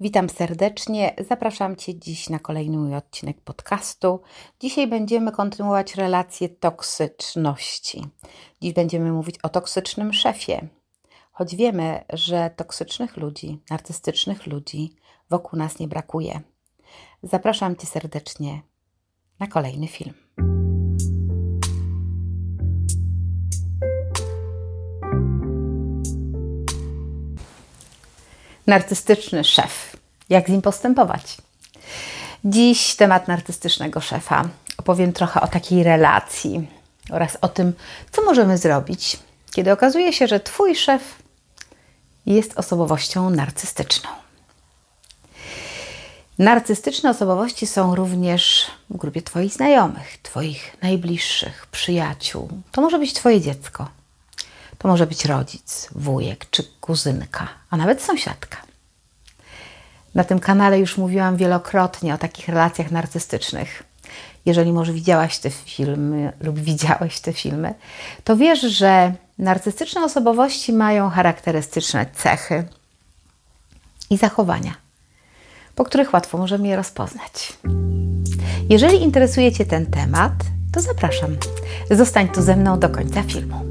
Witam serdecznie. Zapraszam Cię dziś na kolejny mój odcinek podcastu. Dzisiaj będziemy kontynuować relację toksyczności. Dziś będziemy mówić o toksycznym szefie. Choć wiemy, że toksycznych ludzi, narcystycznych ludzi wokół nas nie brakuje. Zapraszam Cię serdecznie na kolejny film. Narcystyczny szef. Jak z nim postępować? Dziś temat narcystycznego szefa. Opowiem trochę o takiej relacji oraz o tym, co możemy zrobić, kiedy okazuje się, że Twój szef jest osobowością narcystyczną. Narcystyczne osobowości są również w grupie Twoich znajomych, Twoich najbliższych, przyjaciół. To może być Twoje dziecko. To może być rodzic, wujek czy kuzynka, a nawet sąsiadka. Na tym kanale już mówiłam wielokrotnie o takich relacjach narcystycznych. Jeżeli może widziałaś te filmy lub widziałeś te filmy, to wiesz, że narcystyczne osobowości mają charakterystyczne cechy i zachowania, po których łatwo możemy je rozpoznać. Jeżeli interesuje Cię ten temat, to zapraszam. Zostań tu ze mną do końca filmu.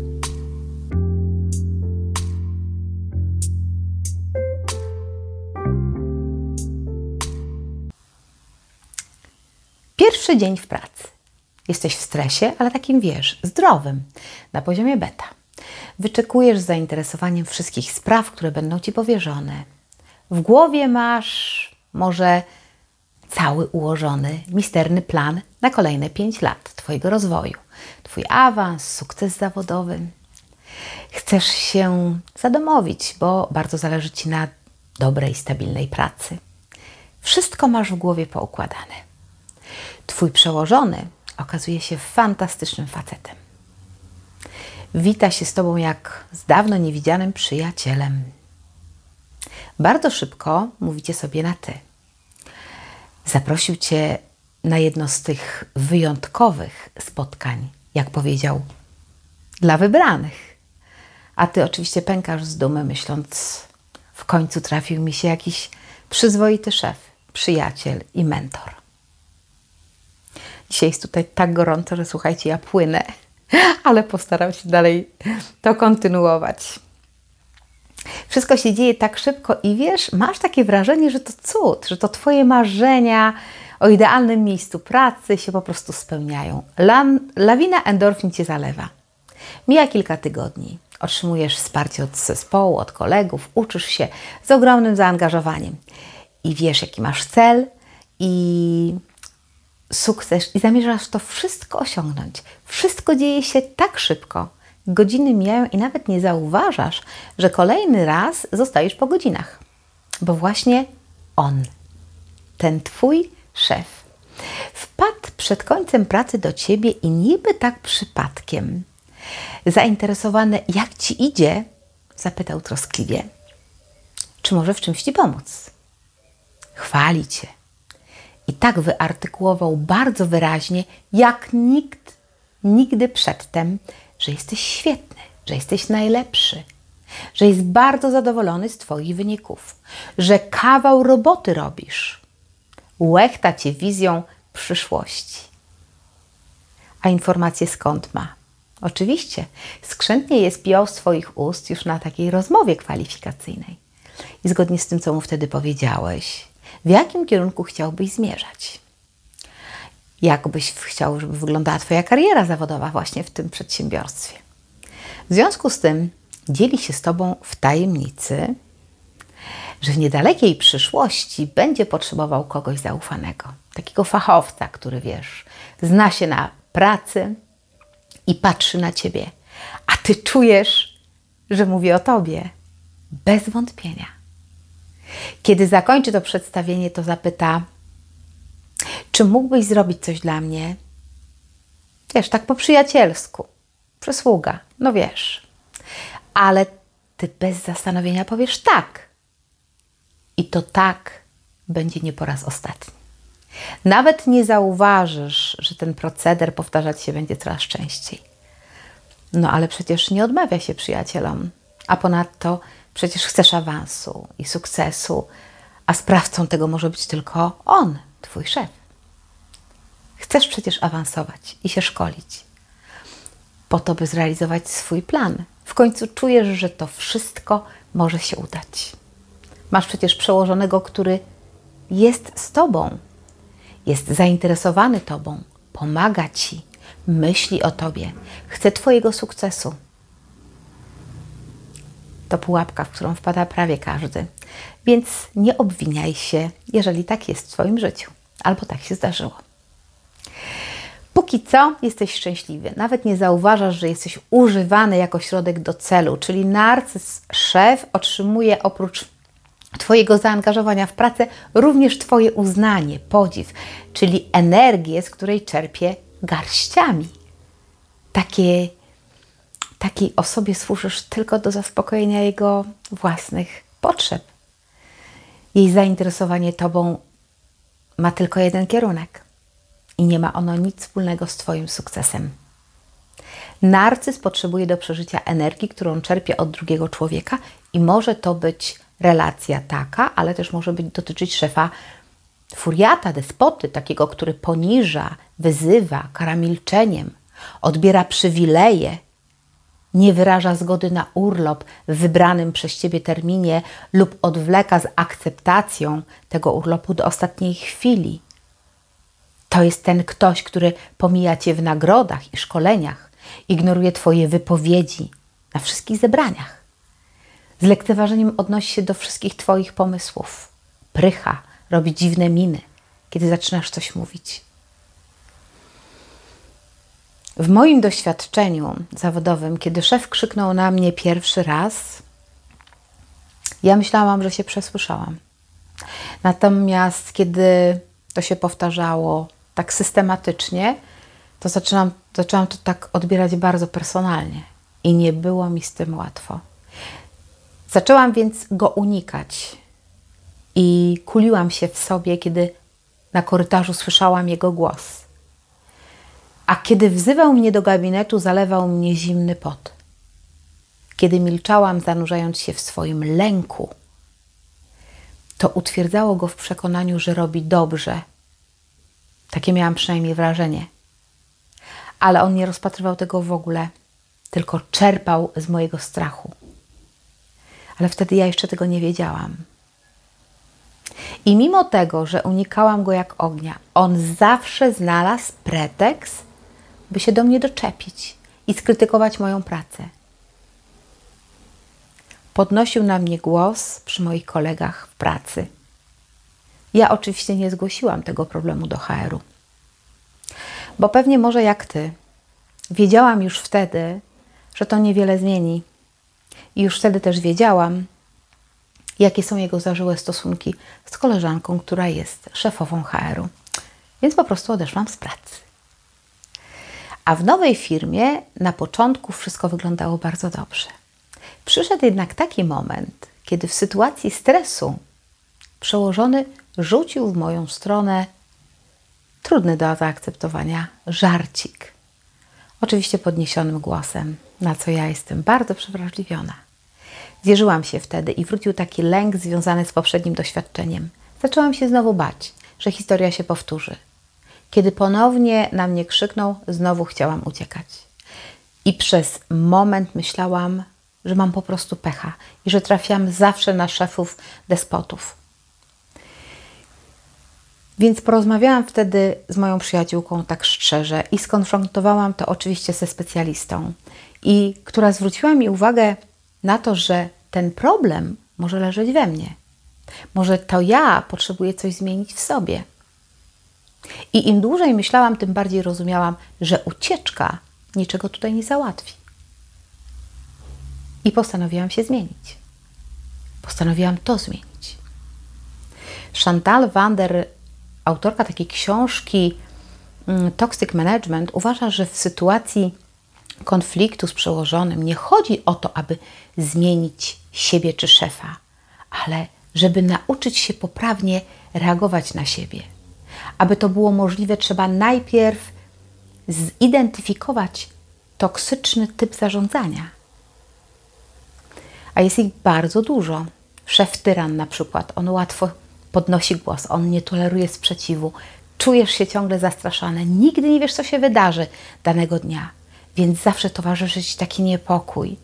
Pierwszy dzień w pracy. Jesteś w stresie, ale takim wiesz, zdrowym, na poziomie beta. Wyczekujesz z zainteresowaniem wszystkich spraw, które będą ci powierzone. W głowie masz może cały ułożony, misterny plan na kolejne 5 lat Twojego rozwoju, Twój awans, sukces zawodowy. Chcesz się zadomowić, bo bardzo zależy Ci na dobrej, stabilnej pracy. Wszystko masz w głowie poukładane. Twój przełożony okazuje się fantastycznym facetem. Wita się z Tobą jak z dawno niewidzianym przyjacielem. Bardzo szybko mówicie sobie na ty. Zaprosił Cię na jedno z tych wyjątkowych spotkań, jak powiedział, dla wybranych. A Ty oczywiście pękasz z dumy, myśląc, w końcu trafił mi się jakiś przyzwoity szef, przyjaciel i mentor. Dzisiaj jest tutaj tak gorąco, że słuchajcie, ja płynę, ale postaram się dalej to kontynuować. Wszystko się dzieje tak szybko i wiesz, masz takie wrażenie, że to cud, że to Twoje marzenia o idealnym miejscu pracy się po prostu spełniają. Lan, lawina endorfin Cię zalewa. Mija kilka tygodni. Otrzymujesz wsparcie od zespołu, od kolegów, uczysz się z ogromnym zaangażowaniem i wiesz, jaki masz cel i sukces i zamierzasz to wszystko osiągnąć. Wszystko dzieje się tak szybko. Godziny mijają i nawet nie zauważasz, że kolejny raz zostajesz po godzinach. Bo właśnie on, ten twój szef, wpadł przed końcem pracy do ciebie i niby tak przypadkiem, zainteresowany, jak ci idzie, zapytał troskliwie, czy może w czymś ci pomóc. Chwali cię i tak wyartykułował bardzo wyraźnie, jak nikt nigdy przedtem, że jesteś świetny, że jesteś najlepszy, że jest bardzo zadowolony z Twoich wyników, że kawał roboty robisz. Łechta Cię wizją przyszłości. A informacje skąd ma? Oczywiście, skrzętnie je spiął z Twoich ust już na takiej rozmowie kwalifikacyjnej. I zgodnie z tym, co mu wtedy powiedziałeś, w jakim kierunku chciałbyś zmierzać? Jak byś chciał, żeby wyglądała Twoja kariera zawodowa właśnie w tym przedsiębiorstwie? W związku z tym dzieli się z Tobą w tajemnicy, że w niedalekiej przyszłości będzie potrzebował kogoś zaufanego, takiego fachowca, który wiesz, zna się na pracy i patrzy na Ciebie, a Ty czujesz, że mówi o Tobie bez wątpienia. Kiedy zakończy to przedstawienie, to zapyta: Czy mógłbyś zrobić coś dla mnie? Wiesz, tak po przyjacielsku. Przysługa, no wiesz. Ale ty bez zastanowienia powiesz tak. I to tak będzie nie po raz ostatni. Nawet nie zauważysz, że ten proceder powtarzać się będzie coraz częściej. No ale przecież nie odmawia się przyjacielom, a ponadto Przecież chcesz awansu i sukcesu, a sprawcą tego może być tylko on, twój szef. Chcesz przecież awansować i się szkolić, po to, by zrealizować swój plan. W końcu czujesz, że to wszystko może się udać. Masz przecież przełożonego, który jest z tobą, jest zainteresowany tobą, pomaga ci, myśli o tobie, chce twojego sukcesu. To pułapka, w którą wpada prawie każdy. Więc nie obwiniaj się, jeżeli tak jest w Twoim życiu, albo tak się zdarzyło. Póki co jesteś szczęśliwy, nawet nie zauważasz, że jesteś używany jako środek do celu, czyli narcyz, szef otrzymuje oprócz Twojego zaangażowania w pracę również Twoje uznanie, podziw, czyli energię, z której czerpie garściami. Takie, takiej osobie służysz tylko do zaspokojenia jego własnych potrzeb. Jej zainteresowanie Tobą ma tylko jeden kierunek i nie ma ono nic wspólnego z Twoim sukcesem. Narcyz potrzebuje do przeżycia energii, którą czerpie od drugiego człowieka, i może to być relacja taka, ale też może być dotyczyć szefa furiata, despoty, takiego, który poniża, wyzywa, kara milczeniem, odbiera przywileje, nie wyraża zgody na urlop w wybranym przez ciebie terminie lub odwleka z akceptacją tego urlopu do ostatniej chwili. To jest ten ktoś, który pomija cię w nagrodach i szkoleniach, ignoruje twoje wypowiedzi na wszystkich zebraniach. Z lekceważeniem odnosi się do wszystkich twoich pomysłów. Prycha, robi dziwne miny, kiedy zaczynasz coś mówić. W moim doświadczeniu zawodowym, kiedy szef krzyknął na mnie pierwszy raz, ja myślałam, że się przesłyszałam. Natomiast kiedy to się powtarzało tak systematycznie, to zaczęłam, zaczęłam to tak odbierać bardzo personalnie i nie było mi z tym łatwo. Zaczęłam więc go unikać i kuliłam się w sobie, kiedy na korytarzu słyszałam jego głos. A kiedy wzywał mnie do gabinetu, zalewał mnie zimny pot. Kiedy milczałam, zanurzając się w swoim lęku, to utwierdzało go w przekonaniu, że robi dobrze. Takie miałam przynajmniej wrażenie. Ale on nie rozpatrywał tego w ogóle, tylko czerpał z mojego strachu. Ale wtedy ja jeszcze tego nie wiedziałam. I mimo tego, że unikałam go jak ognia, on zawsze znalazł pretekst, by się do mnie doczepić i skrytykować moją pracę. Podnosił na mnie głos przy moich kolegach w pracy. Ja oczywiście nie zgłosiłam tego problemu do HR-u, bo pewnie może jak ty, wiedziałam już wtedy, że to niewiele zmieni. I już wtedy też wiedziałam, jakie są jego zażyłe stosunki z koleżanką, która jest szefową HR-u. Więc po prostu odeszłam z pracy. A w nowej firmie na początku wszystko wyglądało bardzo dobrze. Przyszedł jednak taki moment, kiedy w sytuacji stresu przełożony rzucił w moją stronę trudny do zaakceptowania żarcik. Oczywiście podniesionym głosem, na co ja jestem bardzo przewrażliwiona. Zjeżyłam się wtedy i wrócił taki lęk związany z poprzednim doświadczeniem. Zaczęłam się znowu bać, że historia się powtórzy. Kiedy ponownie na mnie krzyknął, znowu chciałam uciekać. I przez moment myślałam, że mam po prostu pecha i że trafiam zawsze na szefów despotów. Więc porozmawiałam wtedy z moją przyjaciółką tak szczerze i skonfrontowałam to oczywiście ze specjalistą, i która zwróciła mi uwagę na to, że ten problem może leżeć we mnie. Może to ja potrzebuję coś zmienić w sobie. I im dłużej myślałam, tym bardziej rozumiałam, że ucieczka niczego tutaj nie załatwi. I postanowiłam się zmienić. Postanowiłam to zmienić. Chantal Wander, autorka takiej książki mm, Toxic Management, uważa, że w sytuacji konfliktu z przełożonym nie chodzi o to, aby zmienić siebie czy szefa, ale żeby nauczyć się poprawnie reagować na siebie aby to było możliwe, trzeba najpierw zidentyfikować toksyczny typ zarządzania. A jest ich bardzo dużo. Szef tyran na przykład, on łatwo podnosi głos, on nie toleruje sprzeciwu, czujesz się ciągle zastraszany, nigdy nie wiesz, co się wydarzy danego dnia, więc zawsze towarzyszy Ci taki niepokój.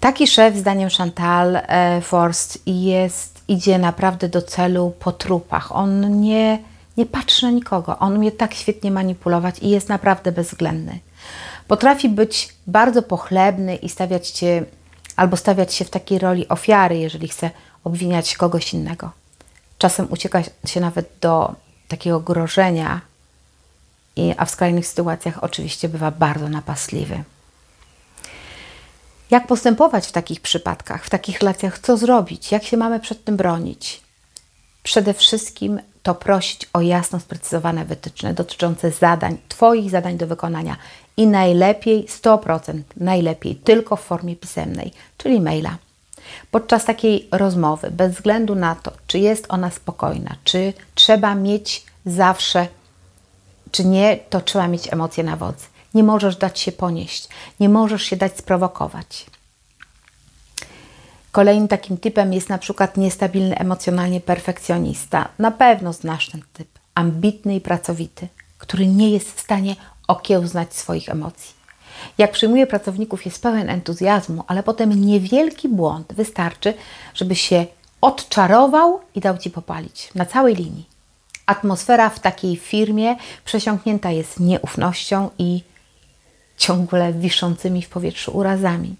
Taki szef, zdaniem Chantal e, Forst, jest, idzie naprawdę do celu po trupach. On nie, nie patrzy na nikogo. On mnie tak świetnie manipulować i jest naprawdę bezwzględny. Potrafi być bardzo pochlebny i stawiać cię, albo stawiać się w takiej roli ofiary, jeżeli chce obwiniać kogoś innego. Czasem ucieka się nawet do takiego grożenia, a w skrajnych sytuacjach oczywiście bywa bardzo napastliwy. Jak postępować w takich przypadkach, w takich relacjach, co zrobić, jak się mamy przed tym bronić? Przede wszystkim to prosić o jasno sprecyzowane wytyczne dotyczące zadań, Twoich zadań do wykonania i najlepiej 100%, najlepiej tylko w formie pisemnej, czyli maila. Podczas takiej rozmowy, bez względu na to, czy jest ona spokojna, czy trzeba mieć zawsze, czy nie, to trzeba mieć emocje na wodzy. Nie możesz dać się ponieść, nie możesz się dać sprowokować. Kolejnym takim typem jest na przykład niestabilny emocjonalnie perfekcjonista. Na pewno znasz ten typ. Ambitny i pracowity, który nie jest w stanie okiełznać swoich emocji. Jak przyjmuje pracowników, jest pełen entuzjazmu, ale potem niewielki błąd wystarczy, żeby się odczarował i dał ci popalić na całej linii. Atmosfera w takiej firmie przesiąknięta jest nieufnością i ciągle wiszącymi w powietrzu urazami.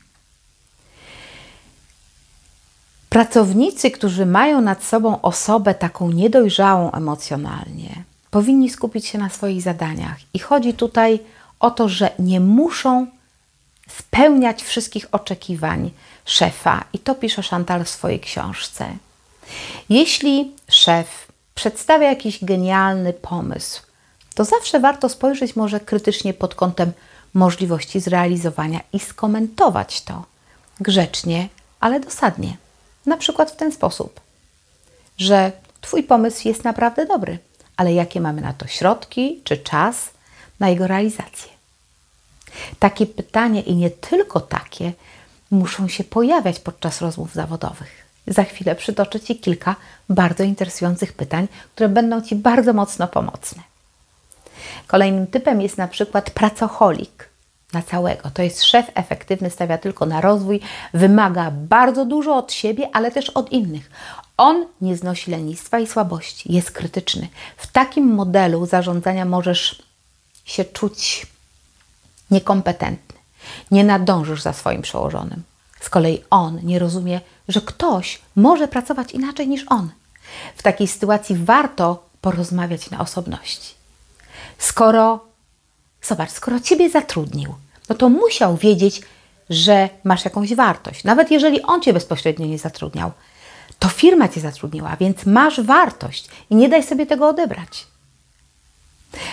Pracownicy, którzy mają nad sobą osobę taką niedojrzałą emocjonalnie, powinni skupić się na swoich zadaniach. I chodzi tutaj o to, że nie muszą spełniać wszystkich oczekiwań szefa. I to pisze Chantal w swojej książce. Jeśli szef przedstawia jakiś genialny pomysł, to zawsze warto spojrzeć może krytycznie pod kątem możliwości zrealizowania i skomentować to grzecznie, ale dosadnie. Na przykład w ten sposób, że Twój pomysł jest naprawdę dobry, ale jakie mamy na to środki czy czas na jego realizację? Takie pytania i nie tylko takie muszą się pojawiać podczas rozmów zawodowych. Za chwilę przytoczę Ci kilka bardzo interesujących pytań, które będą Ci bardzo mocno pomocne. Kolejnym typem jest na przykład pracocholik na całego. To jest szef efektywny, stawia tylko na rozwój, wymaga bardzo dużo od siebie, ale też od innych. On nie znosi lenistwa i słabości, jest krytyczny. W takim modelu zarządzania możesz się czuć niekompetentny. Nie nadążysz za swoim przełożonym. Z kolei on nie rozumie, że ktoś może pracować inaczej niż on. W takiej sytuacji warto porozmawiać na osobności. Skoro, zobacz, skoro Ciebie zatrudnił, no to musiał wiedzieć, że masz jakąś wartość. Nawet jeżeli on Cię bezpośrednio nie zatrudniał, to firma Cię zatrudniła, więc masz wartość i nie daj sobie tego odebrać.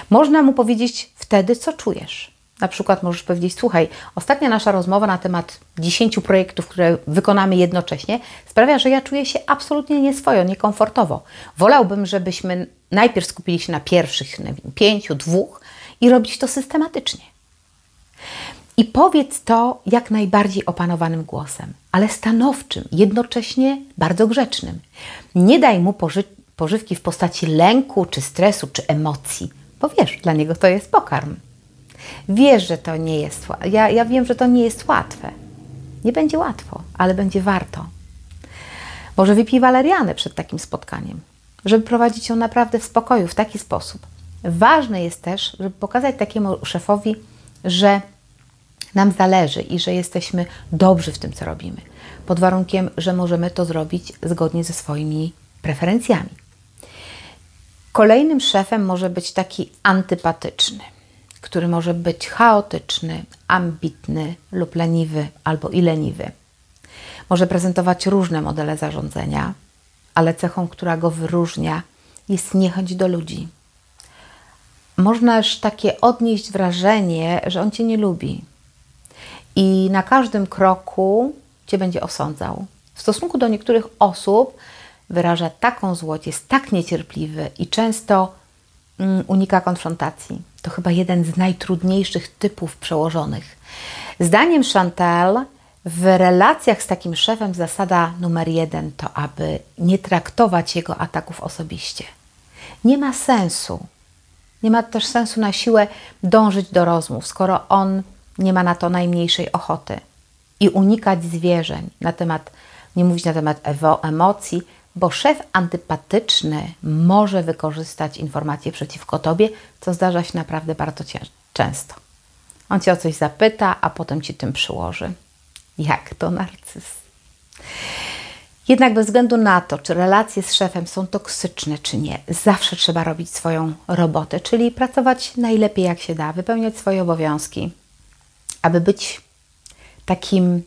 Można mu powiedzieć wtedy, co czujesz. Na przykład możesz powiedzieć: Słuchaj, ostatnia nasza rozmowa na temat 10 projektów, które wykonamy jednocześnie, sprawia, że ja czuję się absolutnie nieswojo, niekomfortowo. Wolałbym, żebyśmy najpierw skupili się na pierwszych pięciu, dwóch i robić to systematycznie. I powiedz to jak najbardziej opanowanym głosem, ale stanowczym, jednocześnie bardzo grzecznym. Nie daj mu poży pożywki w postaci lęku, czy stresu, czy emocji, bo wiesz, dla niego to jest pokarm. Wiesz, że to nie jest ja, ja wiem, że to nie jest łatwe. Nie będzie łatwo, ale będzie warto. Może wypij walerianę przed takim spotkaniem, żeby prowadzić ją naprawdę w spokoju, w taki sposób. Ważne jest też, żeby pokazać takiemu szefowi, że nam zależy i że jesteśmy dobrzy w tym, co robimy, pod warunkiem, że możemy to zrobić zgodnie ze swoimi preferencjami. Kolejnym szefem może być taki antypatyczny który może być chaotyczny, ambitny lub leniwy albo i leniwy. Może prezentować różne modele zarządzania, ale cechą, która go wyróżnia, jest niechęć do ludzi. Można też takie odnieść wrażenie, że on cię nie lubi i na każdym kroku cię będzie osądzał. W stosunku do niektórych osób wyraża taką złość, jest tak niecierpliwy i często mm, unika konfrontacji to chyba jeden z najtrudniejszych typów przełożonych. Zdaniem Chantal W relacjach z takim szefem zasada numer jeden to, aby nie traktować jego ataków osobiście. Nie ma sensu. Nie ma też sensu na siłę dążyć do rozmów, skoro on nie ma na to najmniejszej ochoty. I unikać zwierzeń na temat, nie mówić na temat emocji, bo szef antypatyczny może wykorzystać informacje przeciwko tobie, co zdarza się naprawdę bardzo często. On cię o coś zapyta, a potem ci tym przyłoży. Jak to narcyz. Jednak bez względu na to, czy relacje z szefem są toksyczne, czy nie, zawsze trzeba robić swoją robotę, czyli pracować najlepiej jak się da, wypełniać swoje obowiązki, aby być takim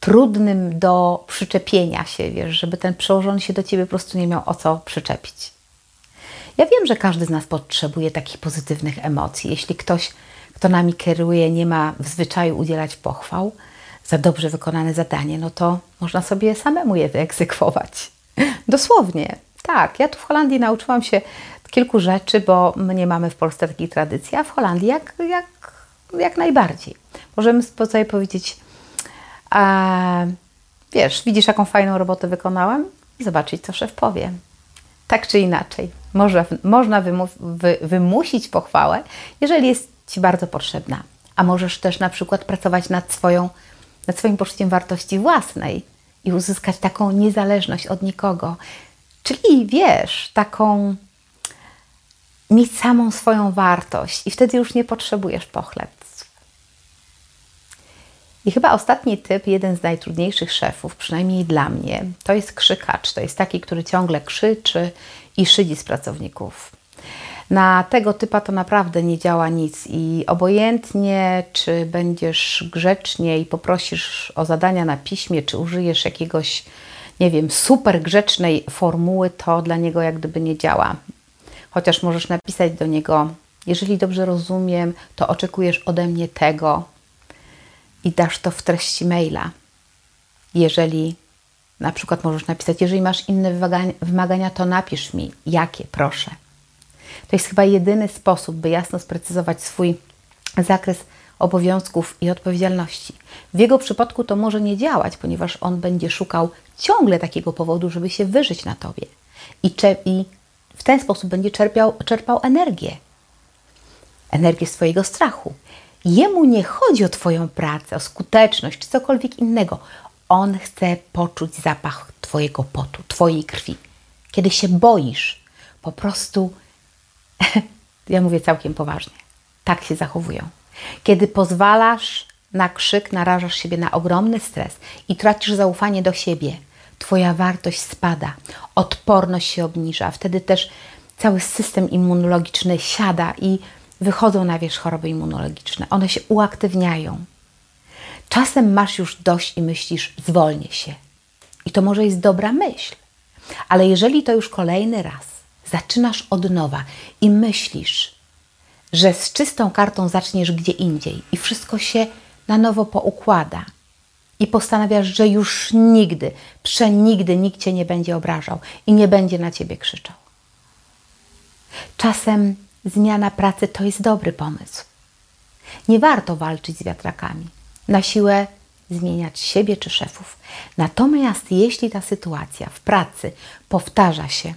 trudnym do przyczepienia się, wiesz, żeby ten przełożony się do ciebie po prostu nie miał o co przyczepić. Ja wiem, że każdy z nas potrzebuje takich pozytywnych emocji. Jeśli ktoś, kto nami kieruje, nie ma w zwyczaju udzielać pochwał za dobrze wykonane zadanie, no to można sobie samemu je wyegzekwować. Dosłownie. Tak, ja tu w Holandii nauczyłam się kilku rzeczy, bo nie mamy w Polsce takiej tradycji, a w Holandii jak, jak, jak najbardziej. Możemy sobie powiedzieć, a, wiesz, widzisz, jaką fajną robotę wykonałem? Zobaczyć, co szef powie. Tak czy inaczej, można, można wymu wy, wymusić pochwałę, jeżeli jest Ci bardzo potrzebna. A możesz też na przykład pracować nad, swoją, nad swoim poczuciem wartości własnej i uzyskać taką niezależność od nikogo. Czyli wiesz, taką mieć samą swoją wartość i wtedy już nie potrzebujesz pochlebstw. I chyba ostatni typ, jeden z najtrudniejszych szefów, przynajmniej dla mnie, to jest krzykacz. To jest taki, który ciągle krzyczy i szydzi z pracowników. Na tego typa to naprawdę nie działa nic i obojętnie, czy będziesz grzecznie i poprosisz o zadania na piśmie, czy użyjesz jakiegoś, nie wiem, super grzecznej formuły, to dla niego jak gdyby nie działa. Chociaż możesz napisać do niego, jeżeli dobrze rozumiem, to oczekujesz ode mnie tego i dasz to w treści maila. Jeżeli na przykład możesz napisać, jeżeli masz inne wymagania, to napisz mi, jakie, proszę. To jest chyba jedyny sposób, by jasno sprecyzować swój zakres obowiązków i odpowiedzialności. W jego przypadku to może nie działać, ponieważ on będzie szukał ciągle takiego powodu, żeby się wyżyć na tobie. I, i w ten sposób będzie czerpiał, czerpał energię. Energię swojego strachu. Jemu nie chodzi o Twoją pracę, o skuteczność czy cokolwiek innego. On chce poczuć zapach Twojego potu, Twojej krwi. Kiedy się boisz, po prostu, ja mówię całkiem poważnie, tak się zachowują. Kiedy pozwalasz na krzyk, narażasz siebie na ogromny stres i tracisz zaufanie do siebie, Twoja wartość spada, odporność się obniża. Wtedy też cały system immunologiczny siada i wychodzą na wierzch choroby immunologiczne. One się uaktywniają. Czasem masz już dość i myślisz, zwolnię się. I to może jest dobra myśl. Ale jeżeli to już kolejny raz zaczynasz od nowa i myślisz, że z czystą kartą zaczniesz gdzie indziej i wszystko się na nowo poukłada i postanawiasz, że już nigdy, przenigdy nikt cię nie będzie obrażał i nie będzie na ciebie krzyczał. Czasem zmiana pracy to jest dobry pomysł. Nie warto walczyć z wiatrakami na siłę zmieniać siebie czy szefów. Natomiast jeśli ta sytuacja w pracy powtarza się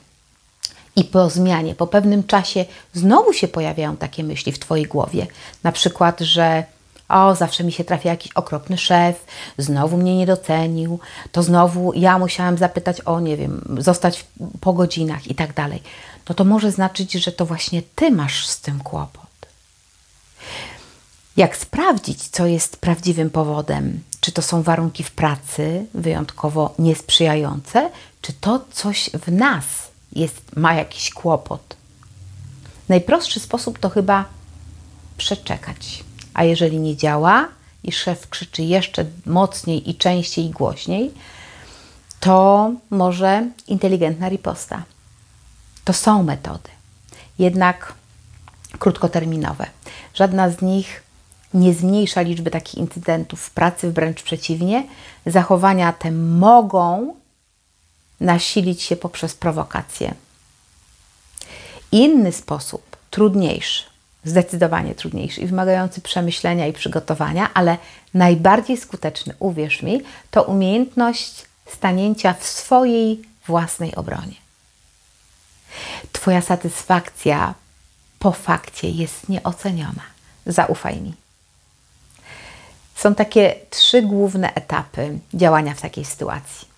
i po zmianie, po pewnym czasie znowu się pojawiają takie myśli w Twojej głowie, na przykład, że o, zawsze mi się trafia jakiś okropny szef, znowu mnie nie docenił, to znowu ja musiałam zapytać o, nie wiem, zostać po godzinach i tak dalej. No to może znaczyć, że to właśnie Ty masz z tym kłopot. Jak sprawdzić, co jest prawdziwym powodem? Czy to są warunki w pracy wyjątkowo niesprzyjające, czy to coś w nas jest, ma jakiś kłopot? Najprostszy sposób to chyba przeczekać. A jeżeli nie działa i szef krzyczy jeszcze mocniej i częściej i głośniej, to może inteligentna riposta. To są metody, jednak krótkoterminowe. Żadna z nich nie zmniejsza liczby takich incydentów w pracy, wręcz przeciwnie. Zachowania te mogą nasilić się poprzez prowokację. Inny sposób, trudniejszy, zdecydowanie trudniejszy i wymagający przemyślenia i przygotowania, ale najbardziej skuteczny, uwierz mi, to umiejętność stanięcia w swojej własnej obronie. Twoja satysfakcja po fakcie jest nieoceniona. Zaufaj mi. Są takie trzy główne etapy działania w takiej sytuacji.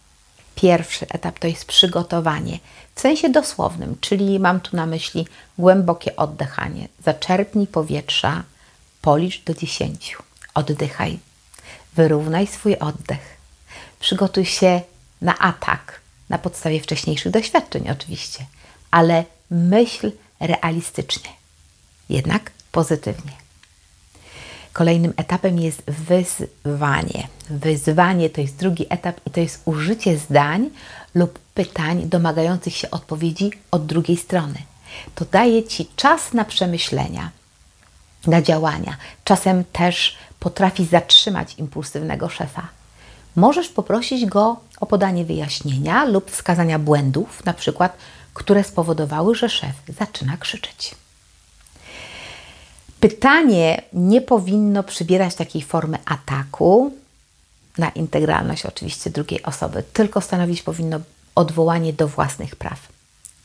Pierwszy etap to jest przygotowanie w sensie dosłownym, czyli mam tu na myśli głębokie oddychanie. Zaczerpnij powietrza, policz do dziesięciu. Oddychaj, wyrównaj swój oddech. Przygotuj się na atak na podstawie wcześniejszych doświadczeń, oczywiście, ale myśl realistycznie, jednak pozytywnie. Kolejnym etapem jest wyzwanie. Wyzwanie to jest drugi etap i to jest użycie zdań lub pytań domagających się odpowiedzi od drugiej strony. To daje Ci czas na przemyślenia, na działania. Czasem też potrafi zatrzymać impulsywnego szefa. Możesz poprosić go o podanie wyjaśnienia lub wskazania błędów, na przykład, które spowodowały, że szef zaczyna krzyczeć. Pytanie nie powinno przybierać takiej formy ataku na integralność oczywiście drugiej osoby, tylko stanowić powinno odwołanie do własnych praw.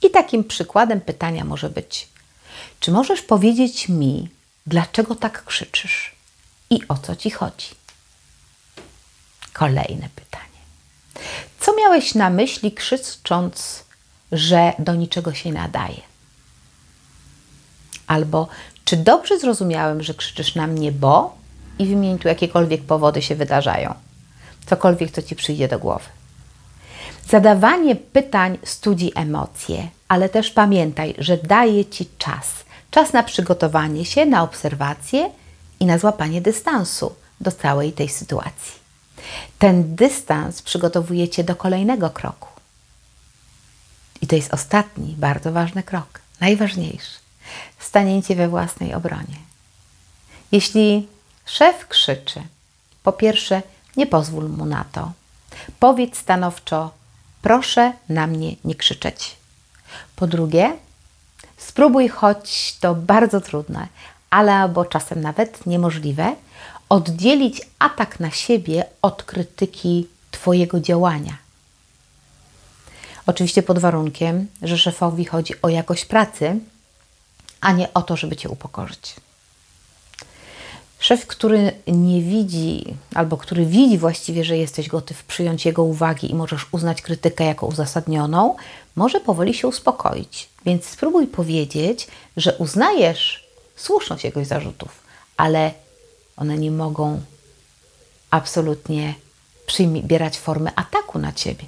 I takim przykładem pytania może być: Czy możesz powiedzieć mi, dlaczego tak krzyczysz i o co ci chodzi? Kolejne pytanie. Co miałeś na myśli, krzycząc, że do niczego się nadaje? Albo czy dobrze zrozumiałem, że krzyczysz na mnie, bo i wymień tu jakiekolwiek powody się wydarzają, cokolwiek, co ci przyjdzie do głowy. Zadawanie pytań studzi emocje, ale też pamiętaj, że daje ci czas. Czas na przygotowanie się, na obserwację i na złapanie dystansu do całej tej sytuacji. Ten dystans przygotowuje cię do kolejnego kroku. I to jest ostatni, bardzo ważny krok, najważniejszy stanięcie we własnej obronie. Jeśli szef krzyczy, po pierwsze, nie pozwól mu na to. Powiedz stanowczo: Proszę na mnie nie krzyczeć. Po drugie, spróbuj, choć to bardzo trudne, ale albo czasem nawet niemożliwe, oddzielić atak na siebie od krytyki Twojego działania. Oczywiście pod warunkiem, że szefowi chodzi o jakość pracy, a nie o to, żeby Cię upokorzyć. Szef, który nie widzi, albo który widzi właściwie, że jesteś gotów przyjąć jego uwagi i możesz uznać krytykę jako uzasadnioną, może powoli się uspokoić. Więc spróbuj powiedzieć, że uznajesz słuszność jego zarzutów, ale one nie mogą absolutnie przybierać formy ataku na ciebie.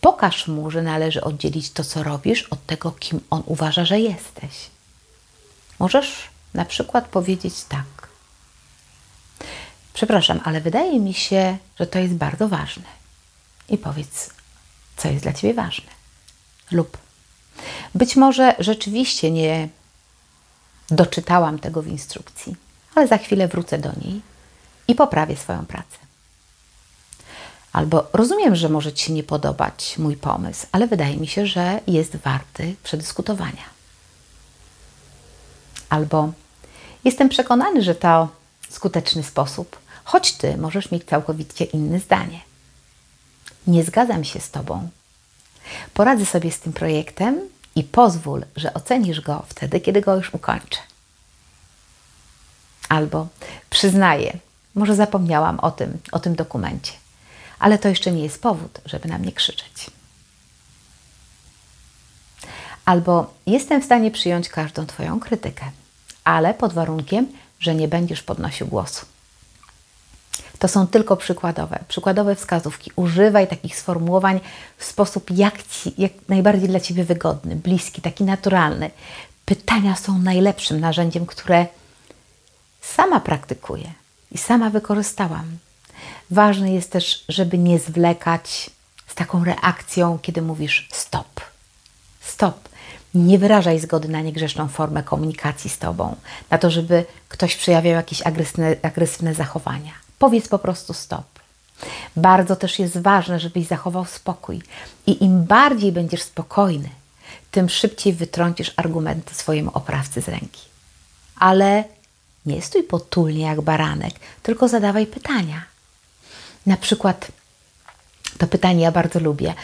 Pokaż mu, że należy oddzielić to, co robisz, od tego, kim on uważa, że jesteś. Możesz na przykład powiedzieć tak. Przepraszam, ale wydaje mi się, że to jest bardzo ważne. I powiedz, co jest dla ciebie ważne. Lub być może rzeczywiście nie doczytałam tego w instrukcji, ale za chwilę wrócę do niej i poprawię swoją pracę. Albo rozumiem, że może Ci się nie podobać mój pomysł, ale wydaje mi się, że jest warty przedyskutowania. Albo jestem przekonany, że to skuteczny sposób, choć Ty możesz mieć całkowicie inne zdanie. Nie zgadzam się z Tobą. Poradzę sobie z tym projektem i pozwól, że ocenisz go wtedy, kiedy go już ukończę. Albo przyznaję, może zapomniałam o tym, o tym dokumencie ale to jeszcze nie jest powód, żeby na mnie krzyczeć. Albo jestem w stanie przyjąć każdą Twoją krytykę, ale pod warunkiem, że nie będziesz podnosił głosu. To są tylko przykładowe, przykładowe wskazówki. Używaj takich sformułowań w sposób jak, ci, jak najbardziej dla Ciebie wygodny, bliski, taki naturalny. Pytania są najlepszym narzędziem, które sama praktykuję i sama wykorzystałam. Ważne jest też, żeby nie zwlekać z taką reakcją, kiedy mówisz stop. Stop. Nie wyrażaj zgody na niegrzeczną formę komunikacji z tobą, na to, żeby ktoś przejawiał jakieś agresywne, agresywne zachowania. Powiedz po prostu stop. Bardzo też jest ważne, żebyś zachował spokój. I im bardziej będziesz spokojny, tym szybciej wytrącisz argumenty swojemu oprawcy z ręki. ale nie stój potulnie jak baranek, tylko zadawaj pytania. Na przykład to pytanie ja bardzo lubię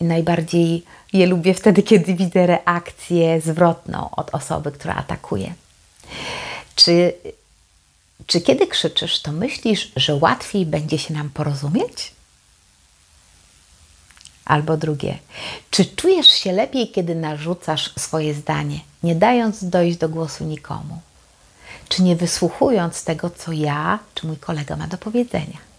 i najbardziej je lubię wtedy, kiedy widzę reakcję zwrotną od osoby, która atakuje. Czy, czy kiedy krzyczysz, to myślisz, że łatwiej będzie się nam porozumieć? Albo drugie, czy czujesz się lepiej, kiedy narzucasz swoje zdanie, nie dając dojść do głosu nikomu? Czy nie wysłuchując tego, co ja czy mój kolega ma do powiedzenia?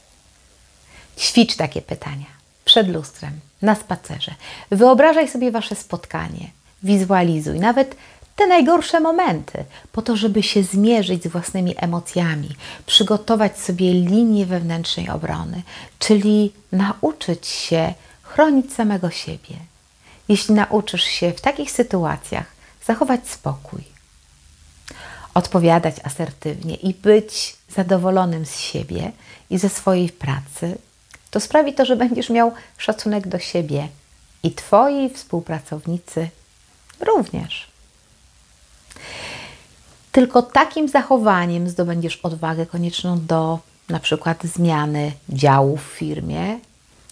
Ćwicz takie pytania. Przed lustrem, na spacerze. Wyobrażaj sobie wasze spotkanie, wizualizuj nawet te najgorsze momenty, po to, żeby się zmierzyć z własnymi emocjami, przygotować sobie linię wewnętrznej obrony, czyli nauczyć się chronić samego siebie. Jeśli nauczysz się w takich sytuacjach zachować spokój, odpowiadać asertywnie i być zadowolonym z siebie i ze swojej pracy, to sprawi to, że będziesz miał szacunek do siebie i Twoi współpracownicy również. Tylko takim zachowaniem zdobędziesz odwagę konieczną do na przykład zmiany działu w firmie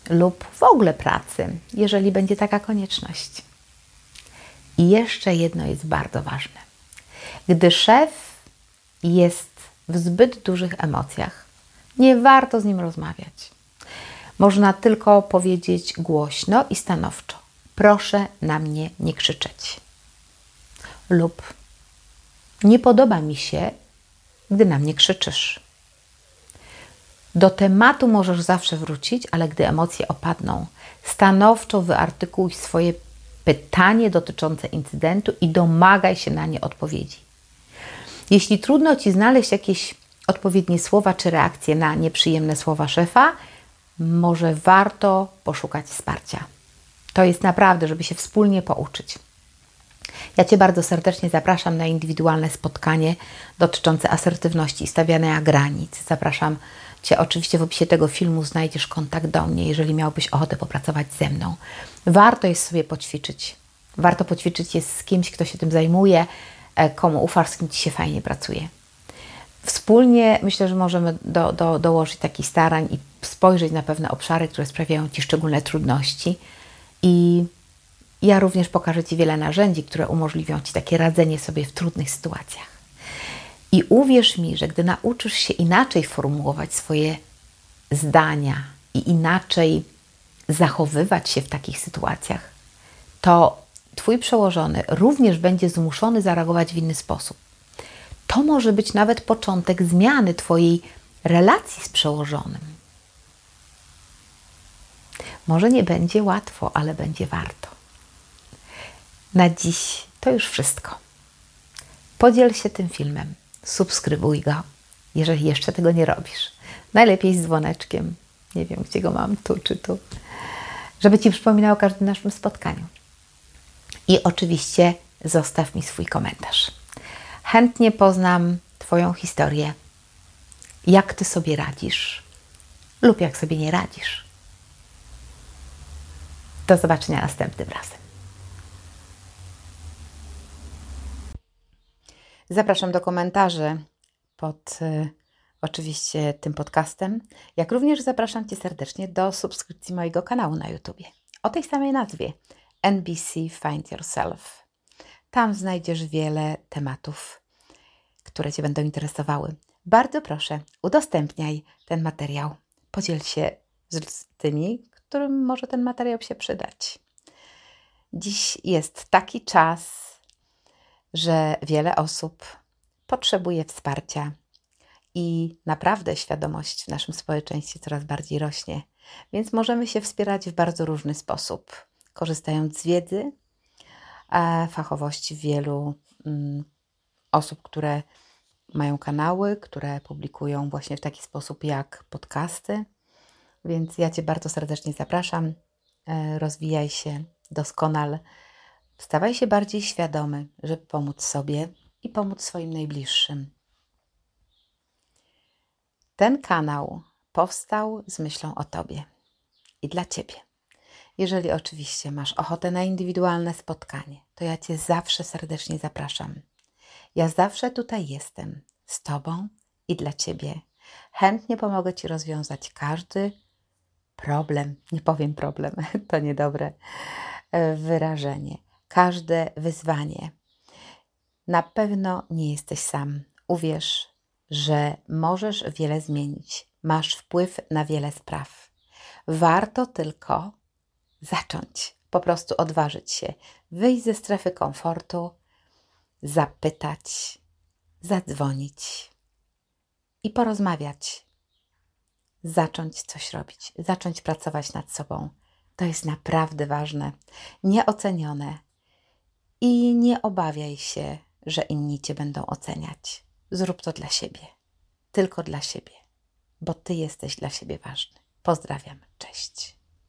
lub w ogóle pracy, jeżeli będzie taka konieczność. I jeszcze jedno jest bardzo ważne. Gdy szef jest w zbyt dużych emocjach, nie warto z nim rozmawiać. Można tylko powiedzieć głośno i stanowczo: Proszę na mnie nie krzyczeć. Lub nie podoba mi się, gdy na mnie krzyczysz. Do tematu możesz zawsze wrócić, ale gdy emocje opadną, stanowczo wyartykułuj swoje pytanie dotyczące incydentu i domagaj się na nie odpowiedzi. Jeśli trudno ci znaleźć jakieś odpowiednie słowa czy reakcje na nieprzyjemne słowa szefa, może warto poszukać wsparcia. To jest naprawdę, żeby się wspólnie pouczyć. Ja Cię bardzo serdecznie zapraszam na indywidualne spotkanie dotyczące asertywności i stawiania granic. Zapraszam Cię, oczywiście w opisie tego filmu znajdziesz kontakt do mnie, jeżeli miałbyś ochotę popracować ze mną. Warto jest sobie poćwiczyć. Warto poćwiczyć jest z kimś, kto się tym zajmuje, e, komu ufasz, z kim Ci się fajnie pracuje. Wspólnie myślę, że możemy do, do, dołożyć takich starań i spojrzeć na pewne obszary, które sprawiają Ci szczególne trudności. I ja również pokażę Ci wiele narzędzi, które umożliwią Ci takie radzenie sobie w trudnych sytuacjach. I uwierz mi, że gdy nauczysz się inaczej formułować swoje zdania i inaczej zachowywać się w takich sytuacjach, to Twój przełożony również będzie zmuszony zareagować w inny sposób. To może być nawet początek zmiany Twojej relacji z przełożonym. Może nie będzie łatwo, ale będzie warto. Na dziś to już wszystko. Podziel się tym filmem, subskrybuj go, jeżeli jeszcze tego nie robisz. Najlepiej z dzwoneczkiem. Nie wiem, gdzie go mam, tu czy tu. Żeby Ci przypominał o każdym naszym spotkaniu. I oczywiście zostaw mi swój komentarz. Chętnie poznam Twoją historię. Jak Ty sobie radzisz lub jak sobie nie radzisz. Do zobaczenia następnym razem. Zapraszam do komentarzy pod y, oczywiście tym podcastem, jak również zapraszam Cię serdecznie do subskrypcji mojego kanału na YouTube o tej samej nazwie NBC Find Yourself. Tam znajdziesz wiele tematów, które Cię będą interesowały. Bardzo proszę, udostępniaj ten materiał. Podziel się z tymi, którym może ten materiał się przydać. Dziś jest taki czas, że wiele osób potrzebuje wsparcia i naprawdę świadomość w naszym społeczeństwie coraz bardziej rośnie. Więc możemy się wspierać w bardzo różny sposób, korzystając z wiedzy, fachowości wielu mm, osób, które mają kanały, które publikują właśnie w taki sposób jak podcasty. Więc ja Cię bardzo serdecznie zapraszam. E, rozwijaj się, doskonal. Stawaj się bardziej świadomy, żeby pomóc sobie i pomóc swoim najbliższym. Ten kanał powstał z myślą o Tobie i dla Ciebie. Jeżeli oczywiście masz ochotę na indywidualne spotkanie, to ja Cię zawsze serdecznie zapraszam. Ja zawsze tutaj jestem z Tobą i dla Ciebie. Chętnie pomogę Ci rozwiązać każdy problem. Nie powiem problem, to niedobre e, wyrażenie. Każde wyzwanie. Na pewno nie jesteś sam. Uwierz, że możesz wiele zmienić. Masz wpływ na wiele spraw. Warto tylko zacząć, po prostu odważyć się, wyjść ze strefy komfortu, zapytać, zadzwonić i porozmawiać. Zacząć coś robić, zacząć pracować nad sobą. To jest naprawdę ważne, nieocenione. I nie obawiaj się, że inni cię będą oceniać. Zrób to dla siebie, tylko dla siebie, bo ty jesteś dla siebie ważny. Pozdrawiam, cześć.